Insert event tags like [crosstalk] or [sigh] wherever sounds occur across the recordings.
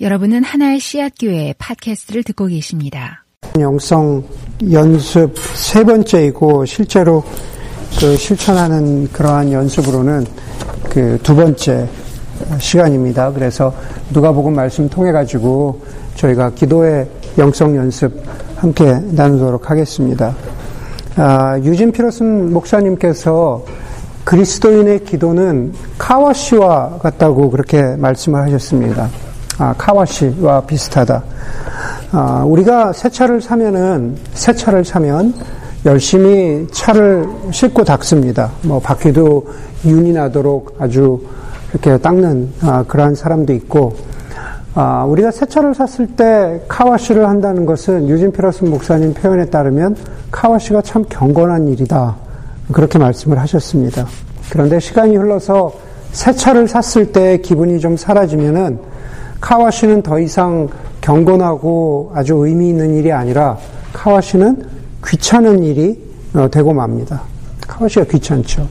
여러분은 하나의 씨앗 교회 팟캐스트를 듣고 계십니다. 영성 연습 세 번째이고 실제로 그 실천하는 그러한 연습으로는 그 두 번째 시간입니다. 그래서 누가복음 말씀 통해 가지고 저희가 기도의 영성 연습 함께 나누도록 하겠습니다. 아, 유진 피러슨 목사님께서 그리스도인의 기도는 카와시와 같다고 그렇게 말씀을 하셨습니다. 아, 카와시와 비슷하다. 아, 우리가 새 차를 사면은 새 차를 사면 열심히 차를 싣고 닦습니다. 뭐 바퀴도 윤이 나도록 아주 이렇게 닦는 아, 그러한 사람도 있고 아, 우리가 새 차를 샀을 때 카와시를 한다는 것은 유진 피러슨 목사님 표현에 따르면 카와시가 참 경건한 일이다. 그렇게 말씀을 하셨습니다. 그런데 시간이 흘러서 새 차를 샀을 때 기분이 좀 사라지면은 카와시는 더 이상 경건하고 아주 의미 있는 일이 아니라 카와시는 귀찮은 일이 어, 되고 맙니다. 카와시가 귀찮죠.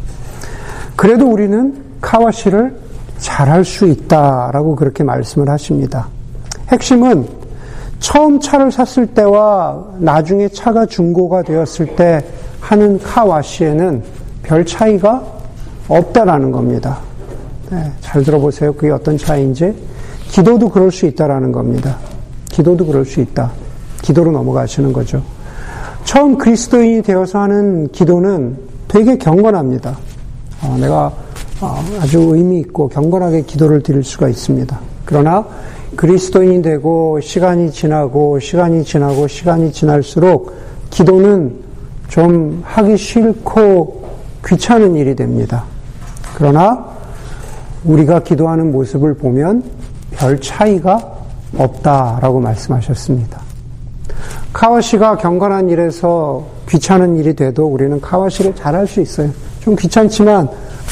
그래도 우리는 카와시를 잘할 수 있다라고 그렇게 말씀을 하십니다. 핵심은 처음 차를 샀을 때와 나중에 차가 중고가 되었을 때 하는 카와시에는 별 차이가 없다라는 겁니다. 네, 잘 들어보세요. 그게 어떤 차이인지. 기도도 그럴 수 있다라는 겁니다. 기도도 그럴 수 있다. 기도로 넘어가시는 거죠. 처음 그리스도인이 되어서 하는 기도는 되게 경건합니다. 어, 내가 어, 아주 의미 있고 경건하게 기도를 드릴 수가 있습니다. 그러나 그리스도인이 되고 시간이 지나고 시간이 지나고 시간이 지날수록 기도는 좀 하기 싫고 귀찮은 일이 됩니다. 그러나 우리가 기도하는 모습을 보면 별 차이가 없다라고 말씀하셨습니다. 카와시가 경건한 일에서 귀찮은 일이 돼도 우리는 카와시를 잘할 수 있어요. 좀 귀찮지만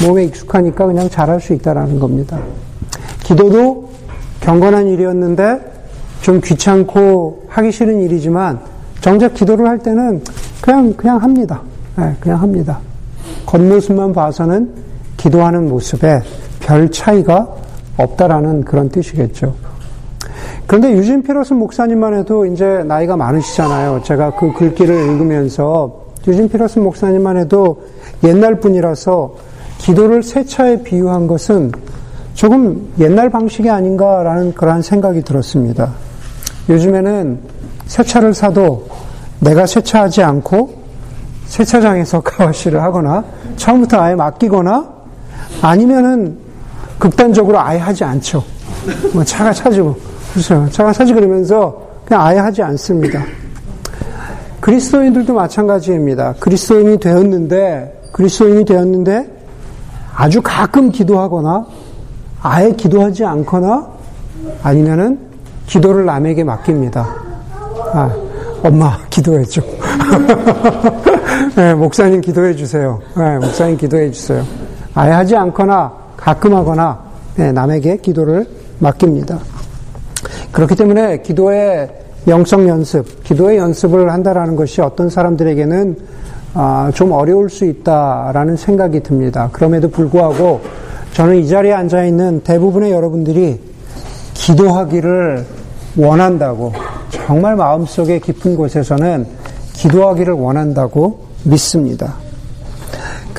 몸에 익숙하니까 그냥 잘할 수 있다라는 겁니다. 기도도 경건한 일이었는데 좀 귀찮고 하기 싫은 일이지만 정작 기도를 할 때는 그냥 그냥 합니다. 네, 그냥 합니다. 겉모습만 봐서는 기도하는 모습에 별 차이가 없다라는 그런 뜻이겠죠. 그런데 유진 피러스 목사님만 해도 이제 나이가 많으시잖아요. 제가 그 글귀를 읽으면서 유진 피러스 목사님만 해도 옛날 분이라서 기도를 세차에 비유한 것은 조금 옛날 방식이 아닌가라는 그러한 생각이 들었습니다. 요즘에는 세차를 사도 내가 세차하지 않고 세차장에서 [laughs] 가와시를 하거나 처음부터 아예 맡기거나 아니면은 극단적으로 아예 하지 않죠. 뭐 차가 차지고 그렇죠. 차가 차지 그러면서 그냥 아예 하지 않습니다. 그리스도인들도 마찬가지입니다. 그리스도인이 되었는데 그리스도인이 되었는데 아주 가끔 기도하거나 아예 기도하지 않거나 아니면은 기도를 남에게 맡깁니다. 아, 엄마 기도해줘. [laughs] 네, 목사님 기도해 주세요. 네, 목사님 기도해 주세요. 아예 하지 않거나 가끔 하거나 네, 남에게 기도를 맡깁니다. 그렇기 때문에 기도의 영성 연습, 기도의 연습을 한다라는 것이 어떤 사람들에게는 아, 좀 어려울 수 있다라는 생각이 듭니다. 그럼에도 불구하고 저는 이 자리에 앉아 있는 대부분의 여러분들이 기도하기를 원한다고 정말 마음속에 깊은 곳에서는 기도하기를 원한다고 믿습니다.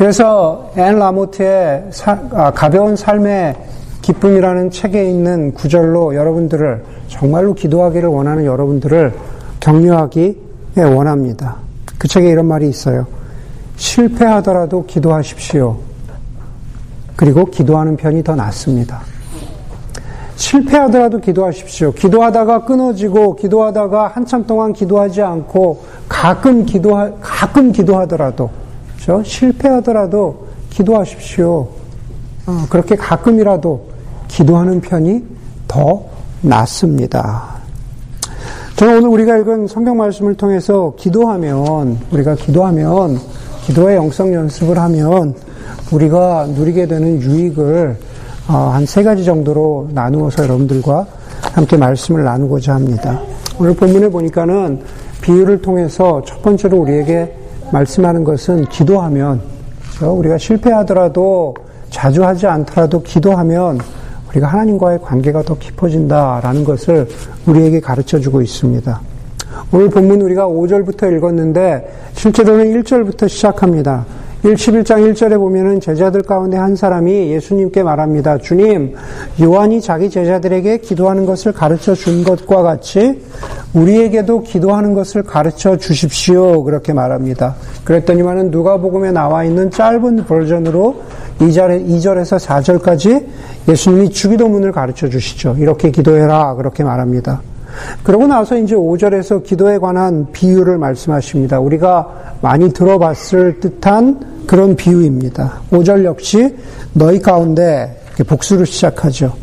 그래서 앤 라모트의 사, 아, 가벼운 삶의 기쁨이라는 책에 있는 구절로 여러분들을 정말로 기도하기를 원하는 여러분들을 격려하기 원합니다. 그 책에 이런 말이 있어요. 실패하더라도 기도하십시오. 그리고 기도하는 편이 더 낫습니다. 실패하더라도 기도하십시오. 기도하다가 끊어지고 기도하다가 한참 동안 기도하지 않고 가끔 기도하 가끔 기도하더라도 그렇죠? 실패하더라도 기도하십시오. 어, 그렇게 가끔이라도 기도하는 편이 더 낫습니다. 저는 오늘 우리가 읽은 성경 말씀을 통해서 기도하면, 우리가 기도하면, 기도의 영성 연습을 하면, 우리가 누리게 되는 유익을 어, 한세 가지 정도로 나누어서 여러분들과 함께 말씀을 나누고자 합니다. 오늘 본문에 보니까는 비유를 통해서 첫 번째로 우리에게 말씀하는 것은 기도하면 우리가 실패하더라도 자주 하지 않더라도 기도하면 우리가 하나님과의 관계가 더 깊어진다라는 것을 우리에게 가르쳐 주고 있습니다. 오늘 본문 우리가 5절부터 읽었는데 실제로는 1절부터 시작합니다. 11장 1절에 보면은 제자들 가운데 한 사람이 예수님께 말합니다. 주님, 요한이 자기 제자들에게 기도하는 것을 가르쳐 준 것과 같이 우리에게도 기도하는 것을 가르쳐 주십시오. 그렇게 말합니다. 그랬더니만은 누가복음에 나와 있는 짧은 버전으로 2절에, 2절에서 4절까지 예수님이 주기도문을 가르쳐 주시죠. 이렇게 기도해라. 그렇게 말합니다. 그러고 나서 이제 5절에서 기도에 관한 비유를 말씀하십니다. 우리가 많이 들어봤을 듯한 그런 비유입니다. 5절 역시 너희 가운데 복수를 시작하죠.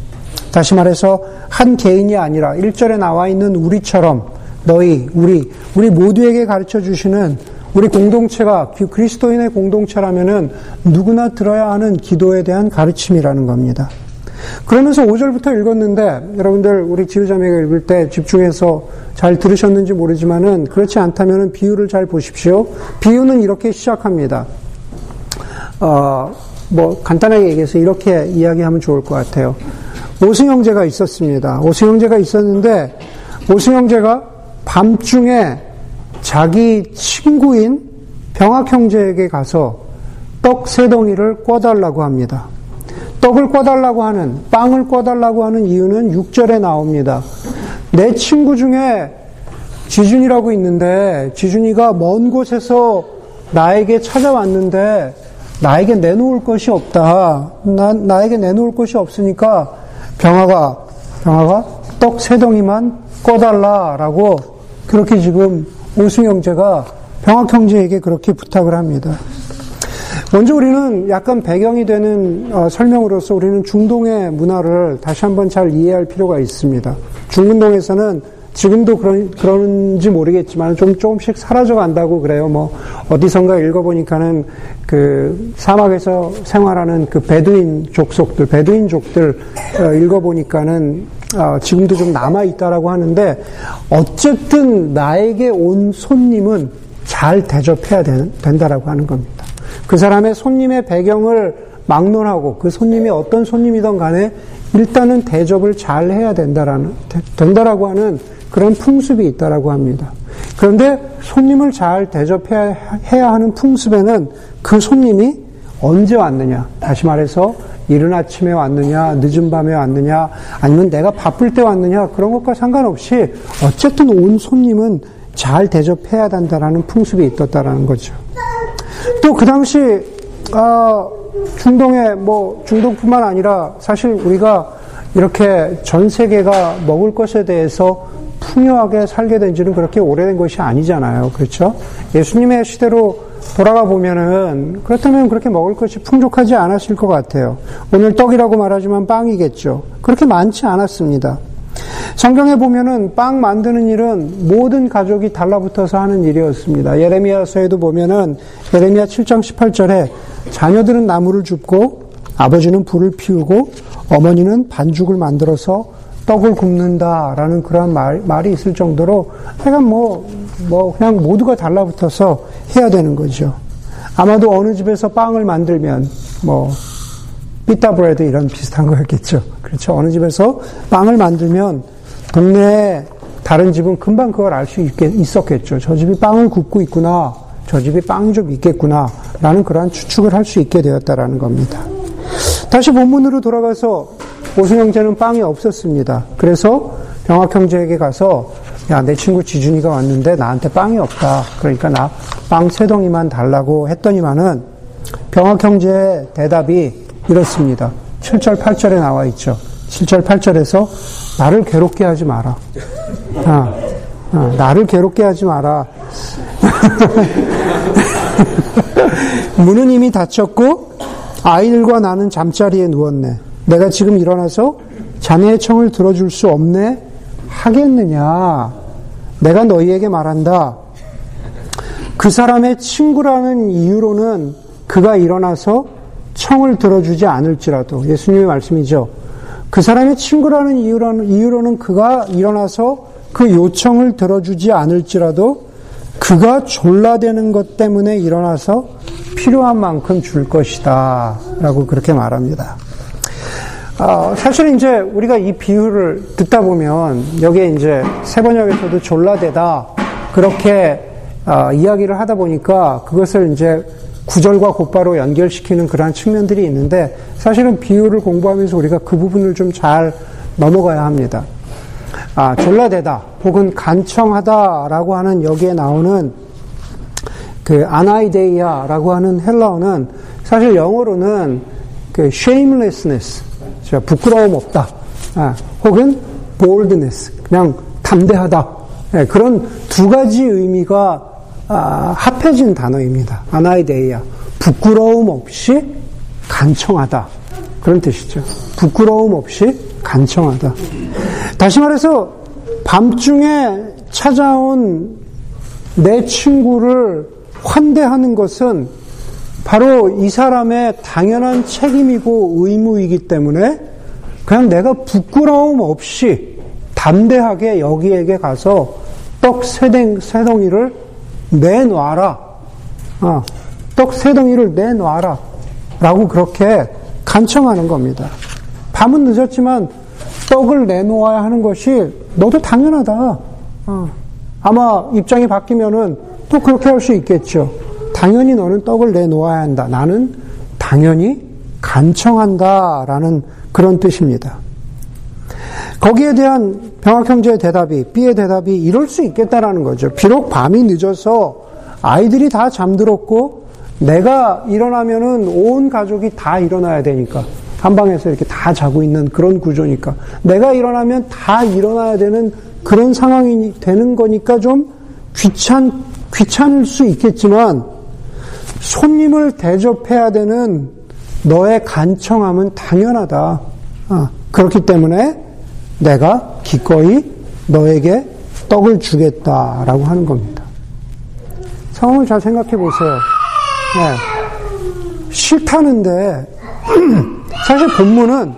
다시 말해서 한 개인이 아니라 1절에 나와 있는 우리처럼 너희, 우리, 우리 모두에게 가르쳐 주시는 우리 공동체가 그리스도인의 공동체라면은 누구나 들어야 하는 기도에 대한 가르침이라는 겁니다. 그러면서 5절부터 읽었는데 여러분들 우리 지우자매가 읽을 때 집중해서 잘 들으셨는지 모르지만은 그렇지 않다면은 비유를 잘 보십시오. 비유는 이렇게 시작합니다. 어, 뭐 간단하게 얘기해서 이렇게 이야기하면 좋을 것 같아요. 오승형제가 있었습니다. 오승형제가 있었는데 오승형제가 밤중에 자기 친구인 병학형제에게 가서 떡 세 덩이를 꿔달라고 합니다. 떡을 꿔달라고 하는, 빵을 꿔달라고 하는 이유는 6절에 나옵니다. 내 친구 중에 지준이라고 있는데, 지준이가 먼 곳에서 나에게 찾아왔는데, 나에게 내놓을 것이 없다. 나, 나에게 내놓을 것이 없으니까 병아가, 병아가 떡 세 덩이만 꺼달라라고 그렇게 지금 오승 형제가 병학 형제에게 그렇게 부탁을 합니다. 먼저 우리는 약간 배경이 되는 어, 설명으로서 우리는 중동의 문화를 다시 한번 잘 이해할 필요가 있습니다. 중근동에서는 지금도 그런, 그런지 모르겠지만 좀 조금씩 사라져 간다고 그래요. 뭐, 어디선가 읽어보니까는 그 사막에서 생활하는 그 베두인 족속들, 베두인 족들 어, 읽어보니까는 어, 지금도 좀 남아 있다라고 하는데 어쨌든 나에게 온 손님은 잘 대접해야 된, 된다라고 하는 겁니다. 그 사람의 손님의 배경을 막론하고 그 손님이 어떤 손님이든 간에 일단은 대접을 잘 해야 된다라는, 된다라고 하는 그런 풍습이 있다라고 합니다. 그런데 손님을 잘 대접해야 하는 풍습에는 그 손님이 언제 왔느냐, 다시 말해서 이른 아침에 왔느냐, 늦은 밤에 왔느냐, 아니면 내가 바쁠 때 왔느냐, 그런 것과 상관없이 어쨌든 온 손님은 잘 대접해야 된다라는 풍습이 있었다라는 거죠. 또 그 당시, 아, 중동에 뭐, 중동뿐만 아니라 사실 우리가 이렇게 전 세계가 먹을 것에 대해서 풍요하게 살게 된 지는 그렇게 오래된 것이 아니잖아요. 그렇죠? 예수님의 시대로 돌아가 보면은 그렇다면 그렇게 먹을 것이 풍족하지 않았을 것 같아요. 오늘 떡이라고 말하지만 빵이겠죠. 그렇게 많지 않았습니다. 성경에 보면은 빵 만드는 일은 모든 가족이 달라붙어서 하는 일이었습니다. 예레미야서에도 보면은 예레미야 7장 18절에 자녀들은 나무를 줍고 아버지는 불을 피우고 어머니는 반죽을 만들어서 떡을 굽는다라는 그런 말, 말이 있을 정도로 하여간 뭐, 뭐, 그냥 모두가 달라붙어서 해야 되는 거죠. 아마도 어느 집에서 빵을 만들면, 뭐, 피타 브레드 이런 비슷한 거였겠죠. 그렇죠. 어느 집에서 빵을 만들면 동네에 다른 집은 금방 그걸 알 수 있었겠죠. 저 집이 빵을 굽고 있구나. 저 집이 빵이 좀 있겠구나. 라는 그러한 추측을 할 수 있게 되었다라는 겁니다. 다시 본문으로 돌아가서 오승 형제는 빵이 없었습니다. 그래서 병학 형제에게 가서 야, 내 친구 지준이가 왔는데 나한테 빵이 없다. 그러니까 나 빵 세 덩이만 달라고 했더니만은 병학 형제의 대답이 이렇습니다. 7절, 8절에 나와 있죠. 7절, 8절에서 나를 괴롭게 하지 마라. 아, 아, 나를 괴롭게 하지 마라. [laughs] 문은 이미 닫혔고 아이들과 나는 잠자리에 누웠네. 내가 지금 일어나서 자네의 청을 들어줄 수 없네? 하겠느냐? 내가 너희에게 말한다. 그 사람의 친구라는 이유로는 그가 일어나서 청을 들어주지 않을지라도 예수님의 말씀이죠. 그 사람의 친구라는 이유로는, 그가 일어나서 그 요청을 들어주지 않을지라도 그가 졸라대는 것 때문에 일어나서 필요한 만큼 줄 것이다. 라고 그렇게 말합니다. 어, 사실은 이제 우리가 이 비유를 듣다 보면 여기에 이제 세 번역에서도 졸라대다 그렇게 어, 이야기를 하다 보니까 그것을 이제 구절과 곧바로 연결시키는 그러한 측면들이 있는데 사실은 비유를 공부하면서 우리가 그 부분을 좀 잘 넘어가야 합니다. 아, 졸라대다 혹은 간청하다라고 하는 여기에 나오는 그 아나이데이아라고 하는 헬라어는 사실 영어로는 그 shamelessness, 부끄러움 없다, 아, 혹은 boldness, 그냥 담대하다. 네, 그런 두 가지 의미가 아, 합해진 단어입니다. 아나이데이아, 부끄러움 없이 간청하다. 그런 뜻이죠. 부끄러움 없이 간청하다. 다시 말해서 밤중에 찾아온 내 친구를 환대하는 것은 바로 이 사람의 당연한 책임이고 의무이기 때문에 그냥 내가 부끄러움 없이 담대하게 여기에게 가서 떡 세덩, 세덩이를 내놔라. 어, 떡 세덩이를 내놔라. 라고 그렇게 간청하는 겁니다. 밤은 늦었지만 떡을 내놓아야 하는 것이 너도 당연하다. 어. 아마 입장이 바뀌면은 또 그렇게 할 수 있겠죠. 당연히 너는 떡을 내놓아야 한다. 나는 당연히 간청한다 라는 그런 뜻입니다. 거기에 대한 병학 형제의 대답이 B의 대답이 이럴 수 있겠다라는 거죠. 비록 밤이 늦어서 아이들이 다 잠들었고 내가 일어나면은 온 가족이 다 일어나야 되니까 한 방에서 이렇게 다 자고 있는 그런 구조니까 내가 일어나면 다 일어나야 되는 그런 상황이 되는 거니까 좀 귀찮 귀찮을 수 있겠지만 손님을 대접해야 되는 너의 간청함은 당연하다. 아, 그렇기 때문에 내가 기꺼이 너에게 떡을 주겠다라고 하는 겁니다. 상황을 잘 생각해 보세요. 네. 싫다는데 [clears throat] 사실 본문은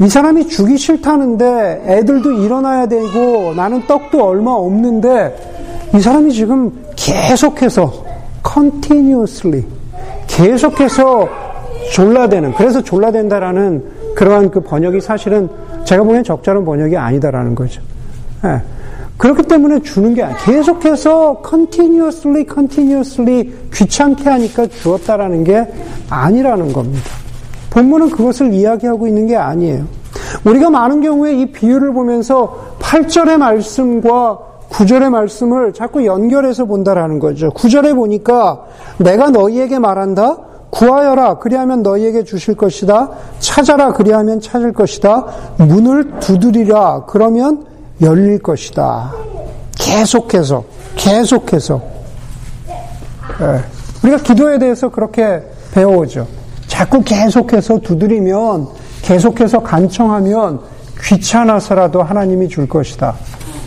이 사람이 주기 싫다는데 애들도 일어나야 되고 나는 떡도 얼마 없는데 이 사람이 지금 계속해서 continuously 계속해서 졸라대는 그래서 졸라댄다라는 그러한 그 번역이 사실은 제가 보기엔 적절한 번역이 아니다라는 거죠. 네. 그렇기 때문에 주는 게 아니에요. 계속해서 continuously, continuously 귀찮게 하니까 주었다라는 게 아니라는 겁니다. 본문은 그것을 이야기하고 있는 게 아니에요. 우리가 많은 경우에 이 비유를 보면서 8절의 말씀과 9절의 말씀을 자꾸 연결해서 본다라는 거죠. 9절에 보니까 내가 너희에게 말한다. 구하여라. 그리하면 너희에게 주실 것이다. 찾아라. 그리하면 찾을 것이다. 문을 두드리라. 그러면 열릴 것이다. 계속해서, 계속해서. 네. 우리가 기도에 대해서 그렇게 배워오죠. 자꾸 계속해서 두드리면 계속해서 간청하면 귀찮아서라도 하나님이 줄 것이다.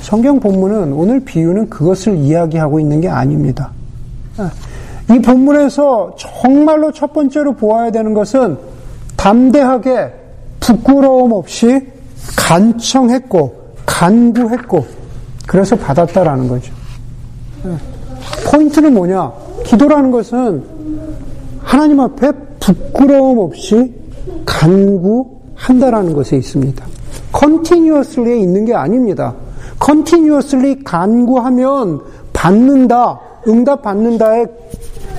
성경 본문은 오늘 비유는 그것을 이야기하고 있는 게 아닙니다. 이 본문에서 정말로 첫 번째로 보아야 되는 것은 담대하게 부끄러움 없이 간청했고 간구했고 그래서 받았다라는 거죠. 포인트는 뭐냐? 기도라는 것은 하나님 앞에 부끄러움 없이 간구한다라는 것에 있습니다. continuously에 있는 게 아닙니다. continuously 간구하면 받는다, 응답 받는다의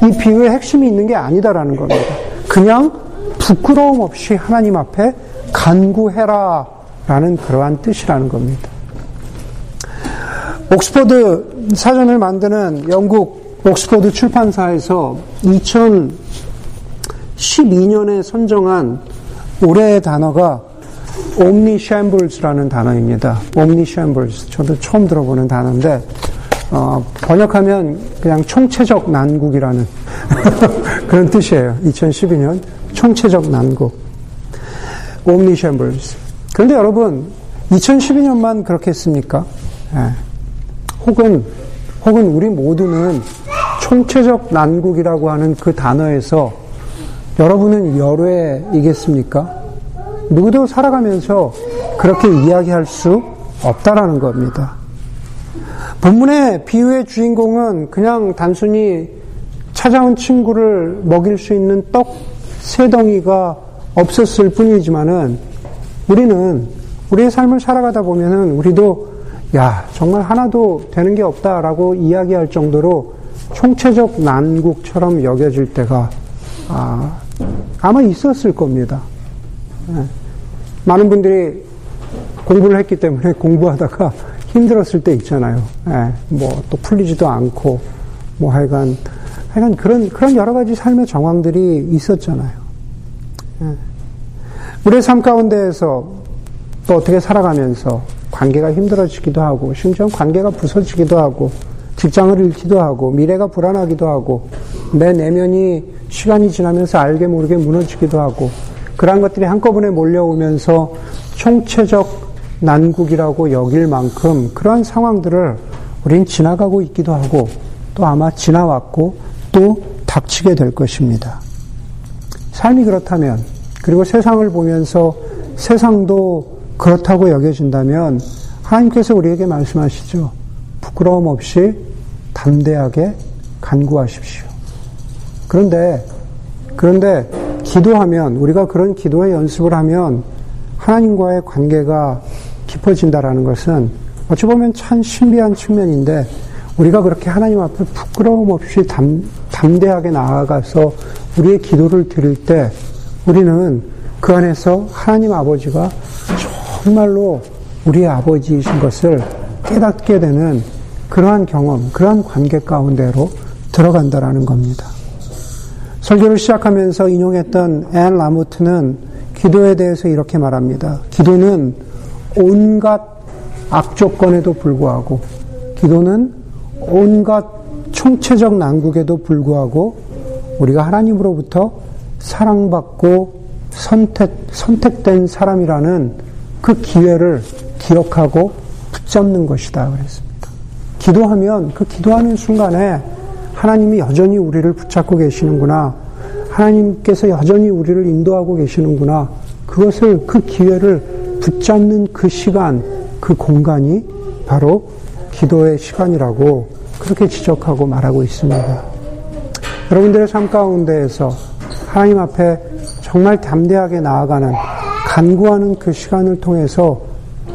이 비유의 핵심이 있는 게 아니다라는 겁니다. 그냥 부끄러움 없이 하나님 앞에 간구해라 라는 그러한 뜻이라는 겁니다. 옥스퍼드 사전을 만드는 영국 옥스퍼드 출판사에서 12년에 선정한 올해의 단어가 옴니샴블스라는 단어입니다. 옴니샴블스. 저도 처음 들어보는 단어인데, 어, 번역하면 그냥 총체적 난국이라는 [laughs] 그런 뜻이에요. 2012년 총체적 난국. 옴니샴블스. 그런데 여러분, 2012년만 그렇게 했습니까? 예. 혹은, 혹은 우리 모두는 총체적 난국이라고 하는 그 단어에서 여러분은 열외이겠습니까? 누구도 살아가면서 그렇게 이야기할 수 없다라는 겁니다. 본문의 비유의 주인공은 그냥 단순히 찾아온 친구를 먹일 수 있는 떡 세 덩이가 없었을 뿐이지만은 우리는 우리의 삶을 살아가다 보면은 우리도 야 정말 하나도 되는 게 없다라고 이야기할 정도로 총체적 난국처럼 여겨질 때가 아, 아마 있었을 겁니다. 예. 많은 분들이 공부를 했기 때문에 공부하다가 힘들었을 때 있잖아요. 예. 뭐또 풀리지도 않고 뭐 하여간 하여간 그런 그런 여러 가지 삶의 정황들이 있었잖아요. 예. 우리의 삶 가운데에서 또 어떻게 살아가면서 관계가 힘들어지기도 하고 심지어 관계가 부서지기도 하고 직장을 잃기도 하고 미래가 불안하기도 하고 내 내면이 시간이 지나면서 알게 모르게 무너지기도 하고 그러한 것들이 한꺼번에 몰려오면서 총체적 난국이라고 여길 만큼 그러한 상황들을 우린 지나가고 있기도 하고 또 아마 지나왔고 또 닥치게 될 것입니다. 삶이 그렇다면 그리고 세상을 보면서 세상도 그렇다고 여겨진다면 하나님께서 우리에게 말씀하시죠. 부끄러움 없이 담대하게 간구하십시오. 그런데, 그런데 기도하면, 우리가 그런 기도의 연습을 하면 하나님과의 관계가 깊어진다라는 것은 어찌 보면 참 신비한 측면인데 우리가 그렇게 하나님 앞에 부끄러움 없이 담, 담대하게 나아가서 우리의 기도를 드릴 때 우리는 그 안에서 하나님 아버지가 정말로 우리의 아버지이신 것을 깨닫게 되는 그러한 경험, 그러한 관계 가운데로 들어간다라는 겁니다. 설교를 시작하면서 인용했던 앤 라모트는 기도에 대해서 이렇게 말합니다. 기도는 온갖 악조건에도 불구하고, 기도는 온갖 총체적 난국에도 불구하고, 우리가 하나님으로부터 사랑받고 선택, 선택된 사람이라는 그 기회를 기억하고 붙잡는 것이다. 그랬습니다. 기도하면 그 기도하는 순간에 하나님이 여전히 우리를 붙잡고 계시는구나. 하나님께서 여전히 우리를 인도하고 계시는구나. 그것을, 그 기회를 붙잡는 그 시간, 그 공간이 바로 기도의 시간이라고 그렇게 지적하고 말하고 있습니다. 여러분들의 삶 가운데에서 하나님 앞에 정말 담대하게 나아가는, 간구하는 그 시간을 통해서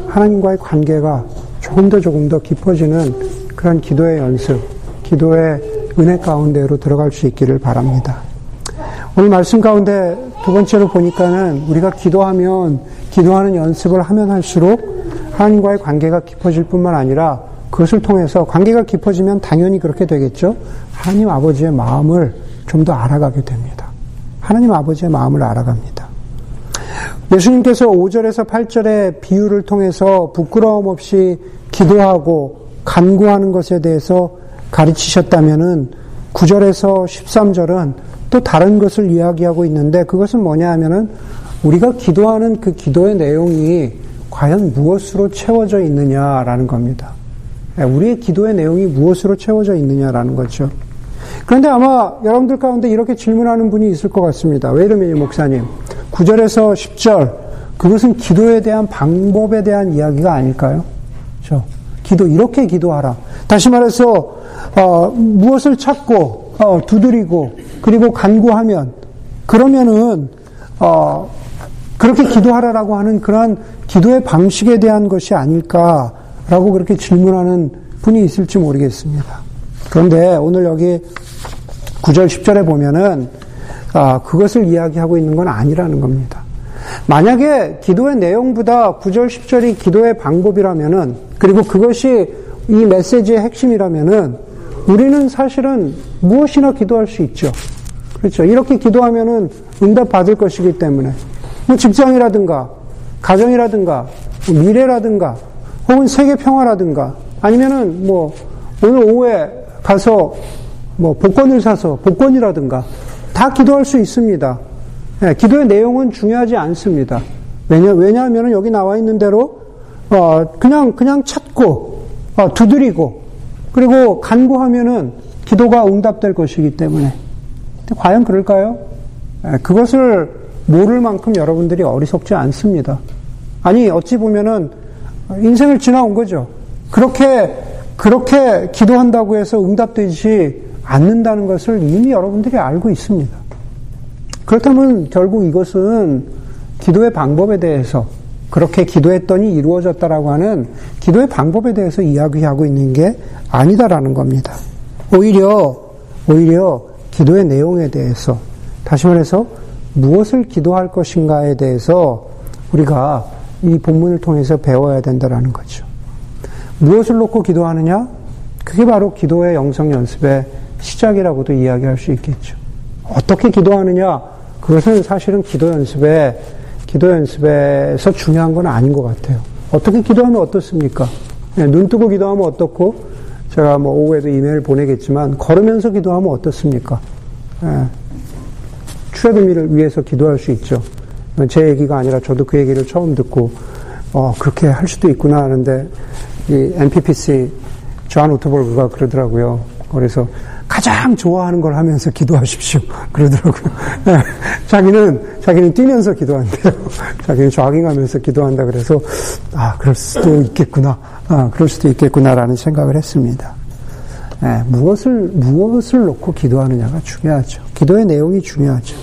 하나님과의 관계가 조금 더 조금 더 깊어지는 그런 기도의 연습, 기도의 은혜 가운데로 들어갈 수 있기를 바랍니다. 오늘 말씀 가운데 두 번째로 보니까는 우리가 기도하면, 기도하는 연습을 하면 할수록 하나님과의 관계가 깊어질 뿐만 아니라 그것을 통해서 관계가 깊어지면 당연히 그렇게 되겠죠. 하나님 아버지의 마음을 좀 더 알아가게 됩니다. 하나님 아버지의 마음을 알아갑니다. 예수님께서 5절에서 8절의 비유를 통해서 부끄러움 없이 기도하고 간구하는 것에 대해서 가르치셨다면은 9절에서 13절은 또 다른 것을 이야기하고 있는데 그것은 뭐냐 하면은 우리가 기도하는 그 기도의 내용이 과연 무엇으로 채워져 있느냐라는 겁니다. 예, 우리의 기도의 내용이 무엇으로 채워져 있느냐라는 거죠. 그런데 아마 여러분들 가운데 이렇게 질문하는 분이 있을 것 같습니다. 왜 이러면 목사님? 9절에서 10절, 그것은 기도에 대한 방법에 대한 이야기가 아닐까요? 그렇죠? 기도 이렇게 기도하라. 다시 말해서 어, 무엇을 찾고 어, 두드리고 그리고 간구하면 그러면은 어, 그렇게 기도하라라고 하는 그러한 기도의 방식에 대한 것이 아닐까라고 그렇게 질문하는 분이 있을지 모르겠습니다. 그런데 오늘 여기 9절 10절에 보면은 아, 그것을 이야기하고 있는 건 아니라는 겁니다. 만약에 기도의 내용보다 9절 10절이 기도의 방법이라면은 그리고 그것이 이 메시지의 핵심이라면은 우리는 사실은 무엇이나 기도할 수 있죠. 그렇죠. 이렇게 기도하면은 응답 받을 것이기 때문에 뭐 직장이라든가 가정이라든가 뭐 미래라든가 혹은 세계 평화라든가 아니면은 뭐 오늘 오후에 가서 뭐 복권을 사서 복권이라든가 다 기도할 수 있습니다. 네, 기도의 내용은 중요하지 않습니다. 왜냐, 왜냐하면 여기 나와 있는 대로 어, 그냥, 그냥 찾고, 어, 두드리고, 그리고 간구하면은 기도가 응답될 것이기 때문에. 과연 그럴까요? 예, 그것을 모를 만큼 여러분들이 어리석지 않습니다. 아니, 어찌 보면은 인생을 지나온 거죠. 그렇게, 그렇게 기도한다고 해서 응답되지 않는다는 것을 이미 여러분들이 알고 있습니다. 그렇다면 결국 이것은 기도의 방법에 대해서 그렇게 기도했더니 이루어졌다라고 하는 기도의 방법에 대해서 이야기하고 있는 게 아니다라는 겁니다. 오히려, 오히려 기도의 내용에 대해서, 다시 말해서 무엇을 기도할 것인가에 대해서 우리가 이 본문을 통해서 배워야 된다라는 거죠. 무엇을 놓고 기도하느냐? 그게 바로 기도의 영성 연습의 시작이라고도 이야기할 수 있겠죠. 어떻게 기도하느냐? 그것은 사실은 기도 연습에, 기도 연습에서 중요한 건 아닌 것 같아요. 어떻게 기도하면 어떻습니까? 네, 눈 뜨고 기도하면 어떻고, 제가 뭐 오후에도 이메일 보내겠지만, 걸으면서 기도하면 어떻습니까? 네, 출애굽미를 위해서 기도할 수 있죠. 제 얘기가 아니라 저도 그 얘기를 처음 듣고, 어, 그렇게 할 수도 있구나 하는데, 이 MPPC 존 오트버그가 그러더라고요. 그래서 가장 좋아하는 걸 하면서 기도하십시오. [laughs] 그러더라고요. 네. 자기는, 자기는 뛰면서 기도한대요. [laughs] 자기는 조깅하면서 기도한다 그래서, 아, 그럴 수도 있겠구나. 아, 그럴 수도 있겠구나라는 생각을 했습니다. 네, 무엇을, 무엇을 놓고 기도하느냐가 중요하죠. 기도의 내용이 중요하죠.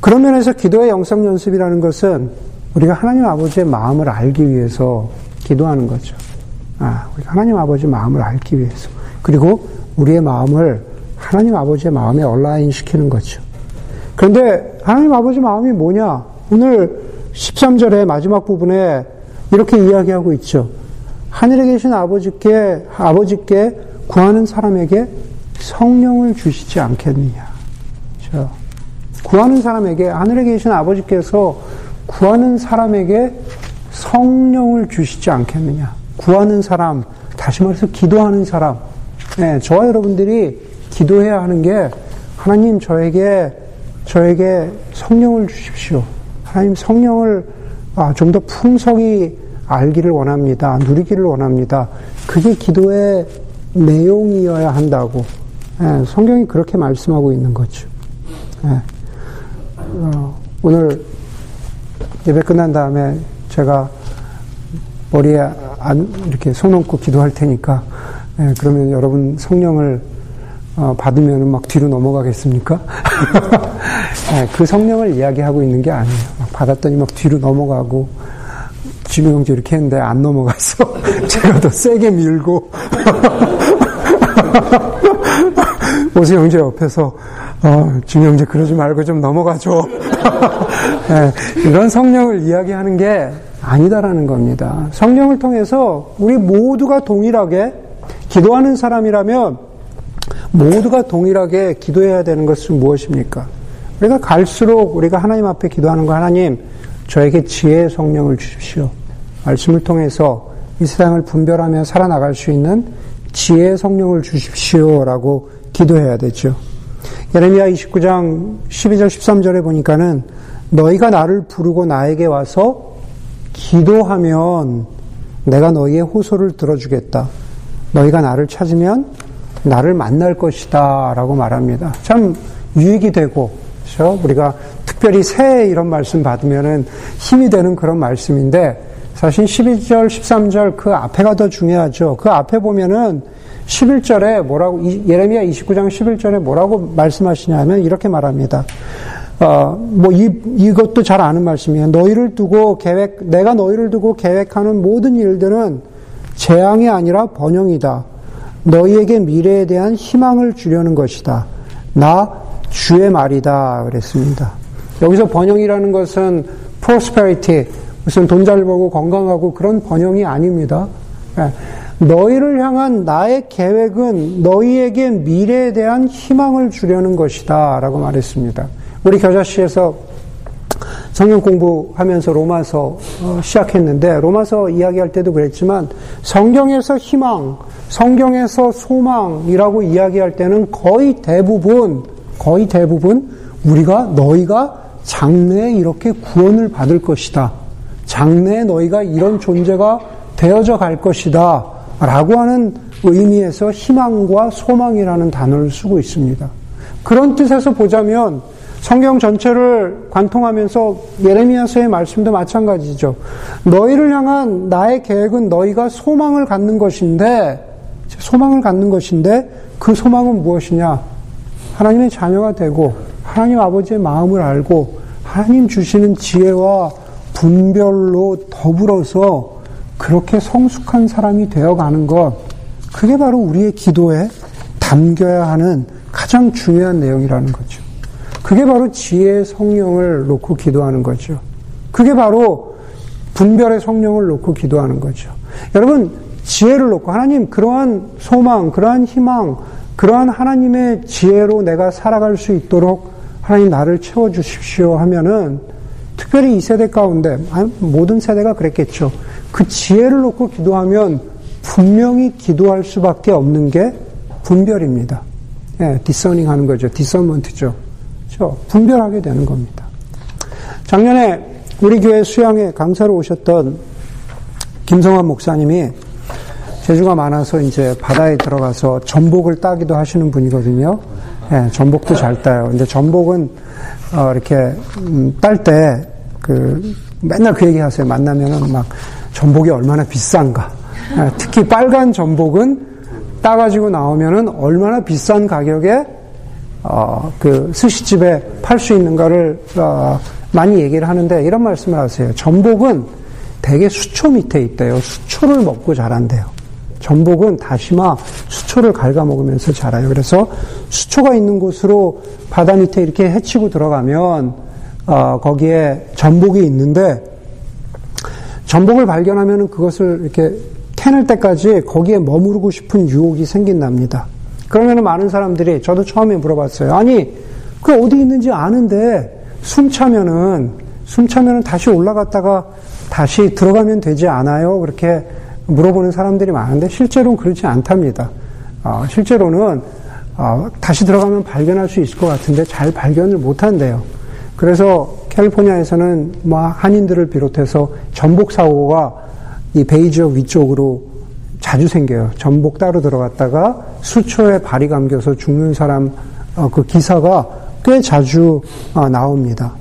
그런 면에서 기도의 영성 연습이라는 것은 우리가 하나님 아버지의 마음을 알기 위해서 기도하는 거죠. 아, 우리가 하나님 아버지의 마음을 알기 위해서. 그리고 우리의 마음을 하나님 아버지의 마음에 얼라인 시키는 거죠. 그런데 하나님 아버지 마음이 뭐냐? 오늘 13절의 마지막 부분에 이렇게 이야기하고 있죠. 하늘에 계신 아버지께, 아버지께 구하는 사람에게 성령을 주시지 않겠느냐. 그렇죠? 구하는 사람에게, 하늘에 계신 아버지께서 구하는 사람에게 성령을 주시지 않겠느냐. 구하는 사람, 다시 말해서 기도하는 사람, 네, 저와 여러분들이 기도해야 하는 게 하나님 저에게 저에게 성령을 주십시오. 하나님 성령을 아, 좀더 풍성히 알기를 원합니다. 누리기를 원합니다. 그게 기도의 내용이어야 한다고 네, 성경이 그렇게 말씀하고 있는 거죠. 네. 어, 오늘 예배 끝난 다음에 제가 머리에 안, 이렇게 손 얹고 기도할 테니까 예, 그러면 여러분 성령을 어, 받으면 막 뒤로 넘어가겠습니까? [laughs] 예, 그 성령을 이야기하고 있는 게 아니에요. 막 받았더니 막 뒤로 넘어가고 진우 형제 이렇게 했는데 안 넘어가서 [laughs] 제가 더 세게 밀고 [laughs] 오수 형제 옆에서 어, 진우 형제 그러지 말고 좀 넘어가줘. 예, 이런 성령을 이야기하는 게 아니다라는 겁니다. 성령을 통해서 우리 모두가 동일하게 기도하는 사람이라면 모두가 동일하게 기도해야 되는 것은 무엇입니까? 우리가 갈수록 우리가 하나님 앞에 기도하는 거 하나님 저에게 지혜의 성령을 주십시오. 말씀을 통해서 이 세상을 분별하며 살아나갈 수 있는 지혜의 성령을 주십시오라고 기도해야 되죠. 예레미야 29장 12절 13절에 보니까는 너희가 나를 부르고 나에게 와서 기도하면 내가 너희의 호소를 들어주겠다. 너희가 나를 찾으면 나를 만날 것이다. 라고 말합니다. 참 유익이 되고, 그렇죠? 우리가 특별히 새해 이런 말씀 받으면은 힘이 되는 그런 말씀인데, 사실 12절, 13절 그 앞에가 더 중요하죠. 그 앞에 보면은 11절에 뭐라고, 예레미야 29장 11절에 뭐라고 말씀하시냐면 이렇게 말합니다. 어, 뭐, 이, 이것도 잘 아는 말씀이에요. 너희를 두고 계획, 내가 너희를 두고 계획하는 모든 일들은 재앙이 아니라 번영이다. 너희에게 미래에 대한 희망을 주려는 것이다. 나 주의 말이다. 그랬습니다. 여기서 번영이라는 것은 prosperity, 무슨 돈 잘 벌고 건강하고 그런 번영이 아닙니다. 예. 너희를 향한 나의 계획은 너희에게 미래에 대한 희망을 주려는 것이다. 라고 말했습니다. 우리 겨자씨에서 성경 공부하면서 로마서 어, 시작했는데 로마서 이야기할 때도 그랬지만 성경에서 희망, 성경에서 소망이라고 이야기할 때는 거의 대부분 거의 대부분 우리가 너희가 장래에 이렇게 구원을 받을 것이다. 장래에 너희가 이런 존재가 되어져 갈 것이다. 라고 하는 의미에서 희망과 소망이라는 단어를 쓰고 있습니다. 그런 뜻에서 보자면 성경 전체를 관통하면서 예레미야서의 말씀도 마찬가지죠. 너희를 향한 나의 계획은 너희가 소망을 갖는 것인데 소망을 갖는 것인데 그 소망은 무엇이냐? 하나님의 자녀가 되고 하나님 아버지의 마음을 알고 하나님 주시는 지혜와 분별로 더불어서 그렇게 성숙한 사람이 되어가는 것, 그게 바로 우리의 기도에 담겨야 하는 가장 중요한 내용이라는 거죠. 그게 바로 지혜의 성령을 놓고 기도하는 거죠. 그게 바로 분별의 성령을 놓고 기도하는 거죠. 여러분, 지혜를 놓고 하나님 그러한 소망, 그러한 희망, 그러한 하나님의 지혜로 내가 살아갈 수 있도록 하나님 나를 채워 주십시오 하면은 특별히 이 세대 가운데 모든 세대가 그랬겠죠. 그 지혜를 놓고 기도하면 분명히 기도할 수밖에 없는 게 분별입니다. 예, 디서닝 하는 거죠. 디서먼트죠. 그렇죠? 분별하게 되는 겁니다. 작년에 우리 교회 수양에 강사로 오셨던 김성환 목사님이 재주가 많아서 이제 바다에 들어가서 전복을 따기도 하시는 분이거든요. 예, 전복도 잘 따요. 근데 전복은 어, 이렇게 음, 딸때 그 맨날 그 얘기 하세요. 만나면은 막 전복이 얼마나 비싼가. 예, 특히 빨간 전복은 따가지고 나오면은 얼마나 비싼 가격에 어, 그 스시집에 팔 수 있는가를 어, 많이 얘기를 하는데 이런 말씀을 하세요. 전복은 대개 수초 밑에 있대요. 수초를 먹고 자란대요. 전복은 다시마 수초를 갉아먹으면서 자라요. 그래서 수초가 있는 곳으로 바다 밑에 이렇게 해치고 들어가면 어, 거기에 전복이 있는데 전복을 발견하면 그것을 이렇게 캐낼 때까지 거기에 머무르고 싶은 유혹이 생긴답니다. 그러면 많은 사람들이 저도 처음에 물어봤어요. 아니 그 어디 있는지 아는데 숨 차면은 숨 차면은 다시 올라갔다가 다시 들어가면 되지 않아요? 그렇게 물어보는 사람들이 많은데 실제로는 그렇지 않답니다. 어, 실제로는 어, 다시 들어가면 발견할 수 있을 것 같은데 잘 발견을 못 한대요. 그래서 캘리포니아에서는 뭐 한인들을 비롯해서 전복 사고가 이 베이지어 위쪽으로 자주 생겨요. 전복 따로 들어갔다가 수초에 발이 감겨서 죽는 사람 어, 그 기사가 꽤 자주 어, 나옵니다.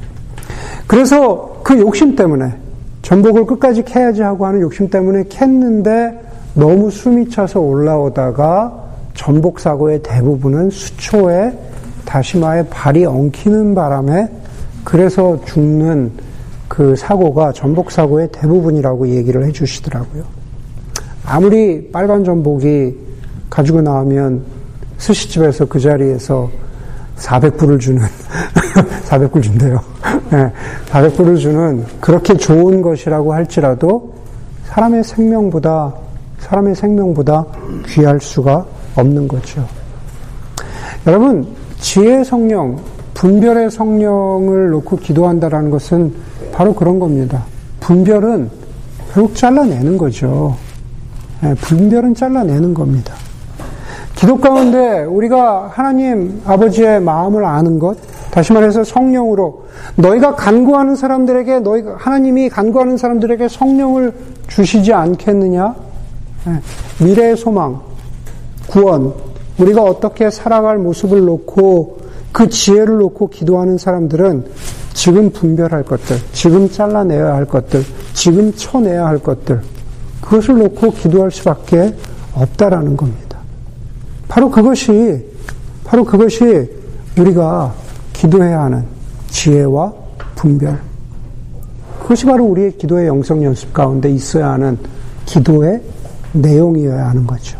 그래서 그 욕심 때문에 전복을 끝까지 캐야지 하고 하는 욕심 때문에 캤는데 너무 숨이 차서 올라오다가 전복 사고의 대부분은 수초에 다시마에 발이 엉키는 바람에 그래서 죽는 그 사고가 전복 사고의 대부분이라고 얘기를 해주시더라고요. 아무리 빨간 전복이 가지고 나오면 스시집에서 그 자리에서 400불을 주는 [laughs] 400불 준대요. 네, 400불을 주는 그렇게 좋은 것이라고 할지라도 사람의 생명보다 사람의 생명보다 귀할 수가 없는 거죠. 여러분 지혜 성령, 분별의 성령을 놓고 기도한다라는 것은 바로 그런 겁니다. 분별은 결국 잘라내는 거죠. 네, 분별은 잘라내는 겁니다. 기도 가운데 우리가 하나님 아버지의 마음을 아는 것, 다시 말해서 성령으로 너희가 간구하는 사람들에게 너희가 하나님이 간구하는 사람들에게 성령을 주시지 않겠느냐? 예, 미래의 소망, 구원, 우리가 어떻게 살아갈 모습을 놓고 그 지혜를 놓고 기도하는 사람들은 지금 분별할 것들, 지금 잘라내야 할 것들, 지금 쳐내야 할 것들, 그것을 놓고 기도할 수밖에 없다라는 겁니다. 바로 그것이, 바로 그것이 우리가 기도해야 하는 지혜와 분별. 그것이 바로 우리의 기도의 영성 연습 가운데 있어야 하는 기도의 내용이어야 하는 거죠.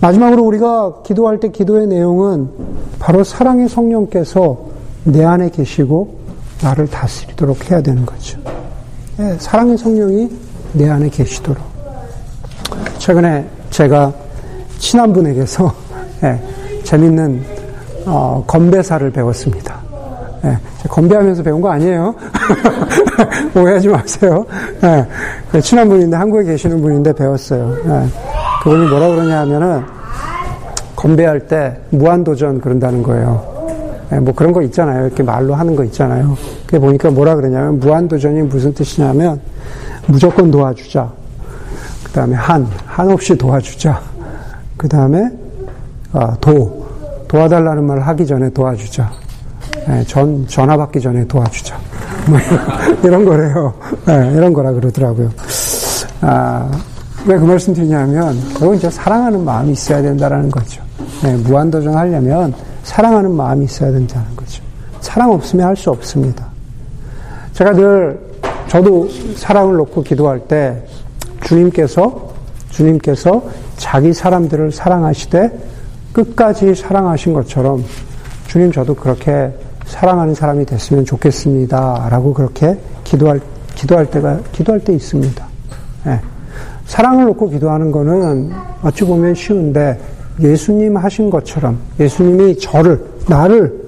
마지막으로 우리가 기도할 때 기도의 내용은 바로 사랑의 성령께서 내 안에 계시고 나를 다스리도록 해야 되는 거죠. 네, 사랑의 성령이 내 안에 계시도록. 최근에 제가 친한 분에게서 네, [laughs] 재밌는 어, 건배사를 배웠습니다. 네, 건배하면서 배운 거 아니에요. [laughs] 오해하지 마세요. 네, 친한 분인데 한국에 계시는 분인데 배웠어요. 네, 그분이 뭐라 그러냐 하면은 건배할 때 무한도전 그런다는 거예요. 네, 뭐 그런 거 있잖아요. 이렇게 말로 하는 거 있잖아요. 그게 보니까 뭐라 그러냐면 무한도전이 무슨 뜻이냐면 무조건 도와주자. 그 다음에 한, 한없이 도와주자. 그 다음에 어, 도, 도와달라는 말 하기 전에 도와주자. 네, 전, 전화 받기 전에 도와주자. 뭐 이런 [laughs] 거래요. 네, 이런 거라 그러더라고요. 아, 왜 그 말씀 드리냐면, 결국 이제 사랑하는 마음이 있어야 된다라는 거죠. 네, 무한도전 하려면 사랑하는 마음이 있어야 된다는 거죠. 사랑 없으면 할 수 없습니다. 제가 늘 저도 사랑을 놓고 기도할 때 주님께서 주님께서 자기 사람들을 사랑하시되 끝까지 사랑하신 것처럼 주님 저도 그렇게 사랑하는 사람이 됐으면 좋겠습니다. 라고 그렇게 기도할, 기도할 때가, 기도할 때 있습니다. 네. 사랑을 놓고 기도하는 거는 어찌 보면 쉬운데 예수님 하신 것처럼 예수님이 저를, 나를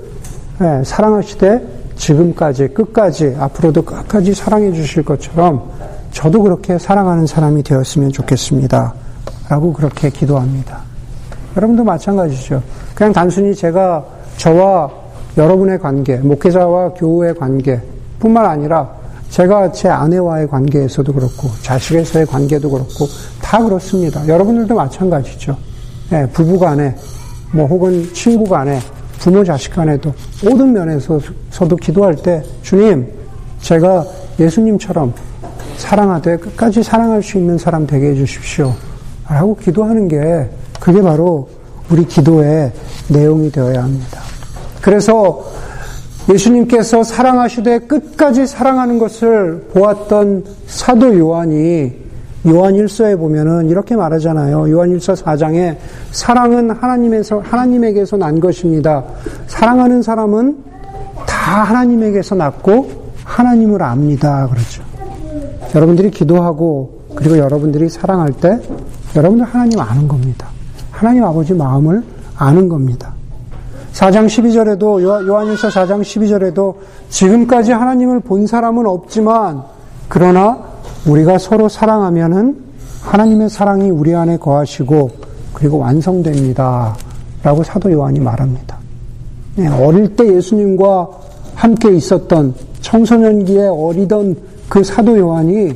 네, 사랑하시되 지금까지, 끝까지, 앞으로도 끝까지 사랑해 주실 것처럼 저도 그렇게 사랑하는 사람이 되었으면 좋겠습니다. 라고 그렇게 기도합니다. 여러분도 마찬가지죠. 그냥 단순히 제가 저와 여러분의 관계, 목회자와 교우의 관계 뿐만 아니라 제가 제 아내와의 관계에서도 그렇고 자식에서의 관계도 그렇고 다 그렇습니다. 여러분들도 마찬가지죠. 네, 부부 간에 뭐 혹은 친구 간에 부모 자식 간에도 모든 면에서도 기도할 때 주님 제가 예수님처럼 사랑하되 끝까지 사랑할 수 있는 사람 되게 해주십시오. 라고 기도하는 게 그게 바로 우리 기도의 내용이 되어야 합니다. 그래서 예수님께서 사랑하시되 끝까지 사랑하는 것을 보았던 사도 요한이 요한 1서에 보면은 이렇게 말하잖아요. 요한 1서 4장에 사랑은 하나님에서, 하나님에게서 난 것입니다. 사랑하는 사람은 다 하나님에게서 났고 하나님을 압니다. 그렇죠. 여러분들이 기도하고 그리고 여러분들이 사랑할 때 여러분들 하나님 아는 겁니다. 하나님 아버지 마음을 아는 겁니다. 4장 12절에도 요한일서 4장 12절에도 지금까지 하나님을 본 사람은 없지만 그러나 우리가 서로 사랑하면은 하나님의 사랑이 우리 안에 거하시고 그리고 완성됩니다. 라고 사도 요한이 말합니다. 네, 어릴 때 예수님과 함께 있었던 청소년기에 어리던 그 사도 요한이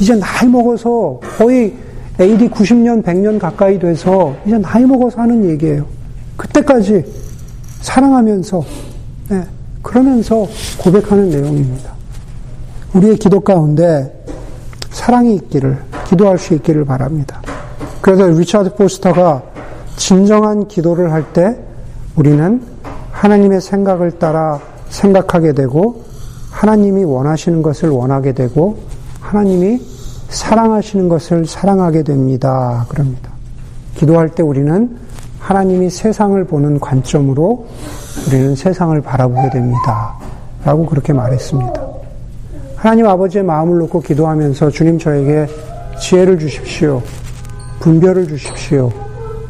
이제 나이 먹어서 거의 AD 90년, 100년 가까이 돼서 이제 나이 먹어서 하는 얘기예요. 그때까지 사랑하면서, 네, 그러면서 고백하는 내용입니다. 우리의 기도 가운데 사랑이 있기를, 기도할 수 있기를 바랍니다. 그래서 리차드 포스터가 진정한 기도를 할 때 우리는 하나님의 생각을 따라 생각하게 되고 하나님이 원하시는 것을 원하게 되고 하나님이 사랑하시는 것을 사랑하게 됩니다. 그럽니다. 기도할 때 우리는 하나님이 세상을 보는 관점으로 우리는 세상을 바라보게 됩니다. 라고 그렇게 말했습니다. 하나님 아버지의 마음을 놓고 기도하면서 주님 저에게 지혜를 주십시오. 분별을 주십시오.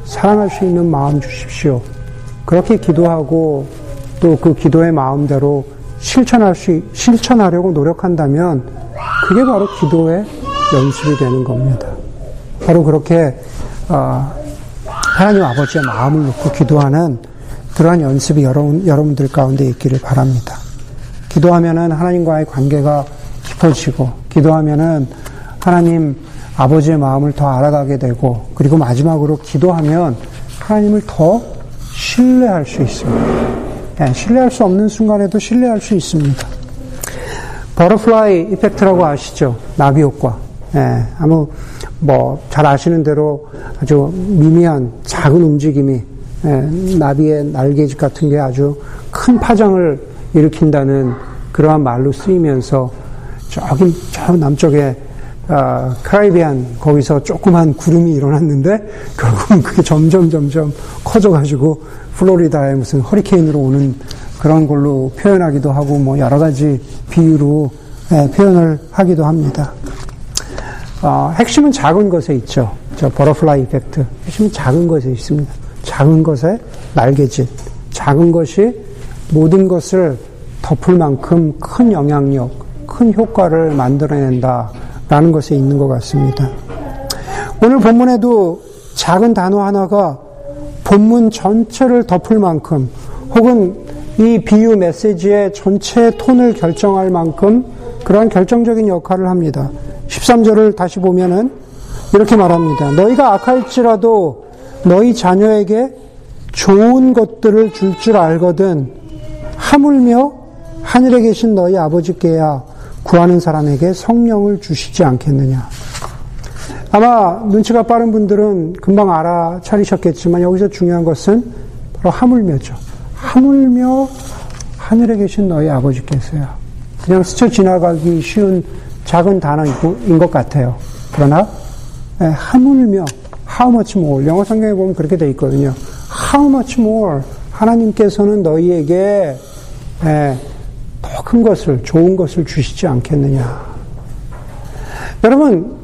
사랑할 수 있는 마음 주십시오. 그렇게 기도하고 또 그 기도의 마음대로 실천할 수, 실천하려고 노력한다면 그게 바로 기도의 연습이 되는 겁니다. 바로 그렇게, 어, 하나님 아버지의 마음을 놓고 기도하는 그러한 연습이 여러분, 여러분들 가운데 있기를 바랍니다. 기도하면은 하나님과의 관계가 깊어지고, 기도하면은 하나님 아버지의 마음을 더 알아가게 되고, 그리고 마지막으로 기도하면 하나님을 더 신뢰할 수 있습니다. 네, 신뢰할 수 없는 순간에도 신뢰할 수 있습니다. butterfly effect라고 아시죠? 나비 효과. 예, 아무 뭐 잘 아시는 대로 아주 미미한 작은 움직임이 예, 나비의 날개짓 같은 게 아주 큰 파장을 일으킨다는 그러한 말로 쓰이면서 저기 저 남쪽에 아, 크라이비안 거기서 조그만 구름이 일어났는데 결국은 그게 점점 점점 커져가지고 플로리다에 무슨 허리케인으로 오는 그런 걸로 표현하기도 하고 뭐 여러 가지 비유로 예, 표현을 하기도 합니다. 어, 핵심은 작은 것에 있죠. 저 butterfly effect. 핵심은 작은 것에 있습니다. 작은 것에 날개짓. 작은 것이 모든 것을 덮을 만큼 큰 영향력, 큰 효과를 만들어낸다라는 것에 있는 것 같습니다. 오늘 본문에도 작은 단어 하나가 본문 전체를 덮을 만큼 혹은 이 비유 메시지의 전체 톤을 결정할 만큼 그러한 결정적인 역할을 합니다. 13절을 다시 보면은 이렇게 말합니다. 너희가 악할지라도 너희 자녀에게 좋은 것들을 줄줄 알거든 하물며 하늘에 계신 너희 아버지께야 구하는 사람에게 성령을 주시지 않겠느냐. 아마 눈치가 빠른 분들은 금방 알아차리셨겠지만 여기서 중요한 것은 바로 하물며죠. 하물며 하늘에 계신 너희 아버지께서야. 그냥 스쳐 지나가기 쉬운 작은 단어인 것 같아요. 그러나 예, 하물며 how much more 영어 성경에 보면 그렇게 돼 있거든요. how much more 하나님께서는 너희에게 예, 더큰 것을 좋은 것을 주시지 않겠느냐. 여러분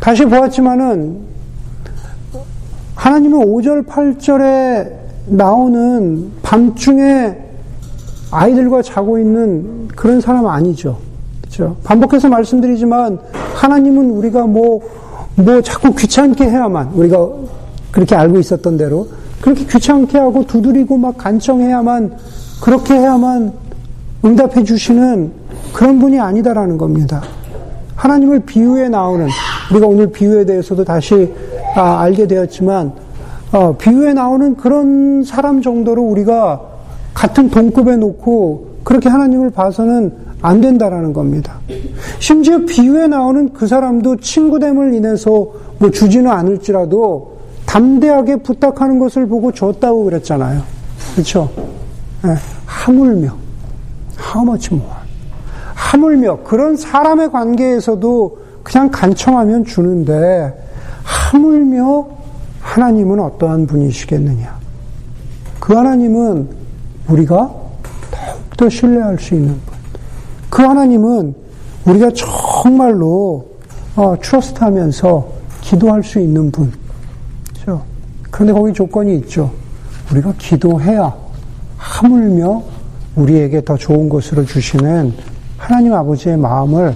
다시 보았지만은 하나님은 5절 8절에 나오는 밤중에 아이들과 자고 있는 그런 사람 아니죠. 그렇죠? 반복해서 말씀드리지만 하나님은 우리가 뭐, 뭐 자꾸 귀찮게 해야만 우리가 그렇게 알고 있었던 대로 그렇게 귀찮게 하고 두드리고 막 간청해야만 그렇게 해야만 응답해 주시는 그런 분이 아니다라는 겁니다. 하나님을 비유에 나오는 우리가 오늘 비유에 대해서도 다시 아, 알게 되었지만 어, 비유에 나오는 그런 사람 정도로 우리가 같은 동급에 놓고 그렇게 하나님을 봐서는 안 된다라는 겁니다. 심지어 비유에 나오는 그 사람도 친구됨을 인해서 뭐 주지는 않을지라도 담대하게 부탁하는 것을 보고 줬다고 그랬잖아요. 그렇죠? 네, 하물며 how much 하물며 그런 사람의 관계에서도 그냥 간청하면 주는데 하물며 하나님은 어떠한 분이시겠느냐? 그 하나님은 우리가 더욱더 신뢰할 수 있는 분. 그 하나님은 우리가 정말로 어, 트러스트하면서 기도할 수 있는 분. 그렇죠? 그런데 거기 조건이 있죠. 우리가 기도해야 하물며 우리에게 더 좋은 것으로 주시는 하나님 아버지의 마음을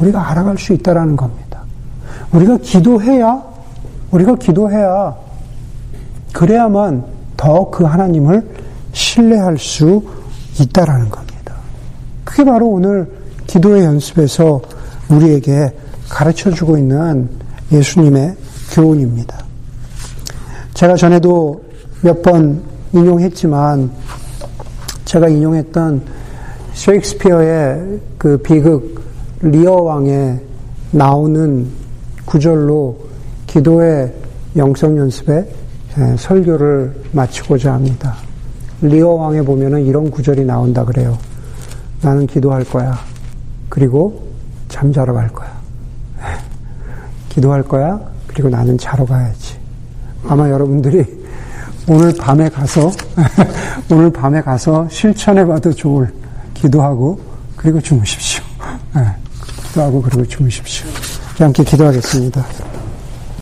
우리가 알아갈 수 있다라는 겁니다. 우리가 기도해야 우리가 기도해야 그래야만 더 그 하나님을 신뢰할 수 있다라는 겁니다. 그게 바로 오늘 기도의 연습에서 우리에게 가르쳐 주고 있는 예수님의 교훈입니다. 제가 전에도 몇 번 인용했지만 제가 인용했던 셰익스피어의 그 비극 리어 왕에 나오는 구절로 기도의 영성 연습에 설교를 마치고자 합니다. 리어 왕에 보면은 이런 구절이 나온다 그래요. 나는 기도할 거야. 그리고 잠자러 갈 거야. 기도할 거야. 그리고 나는 자러 가야지. 아마 여러분들이 오늘 밤에 가서 [laughs] 오늘 밤에 가서 실천해 봐도 좋을 기도하고 그리고 주무십시오. 기도하고 그리고 주무십시오. 함께 기도하겠습니다.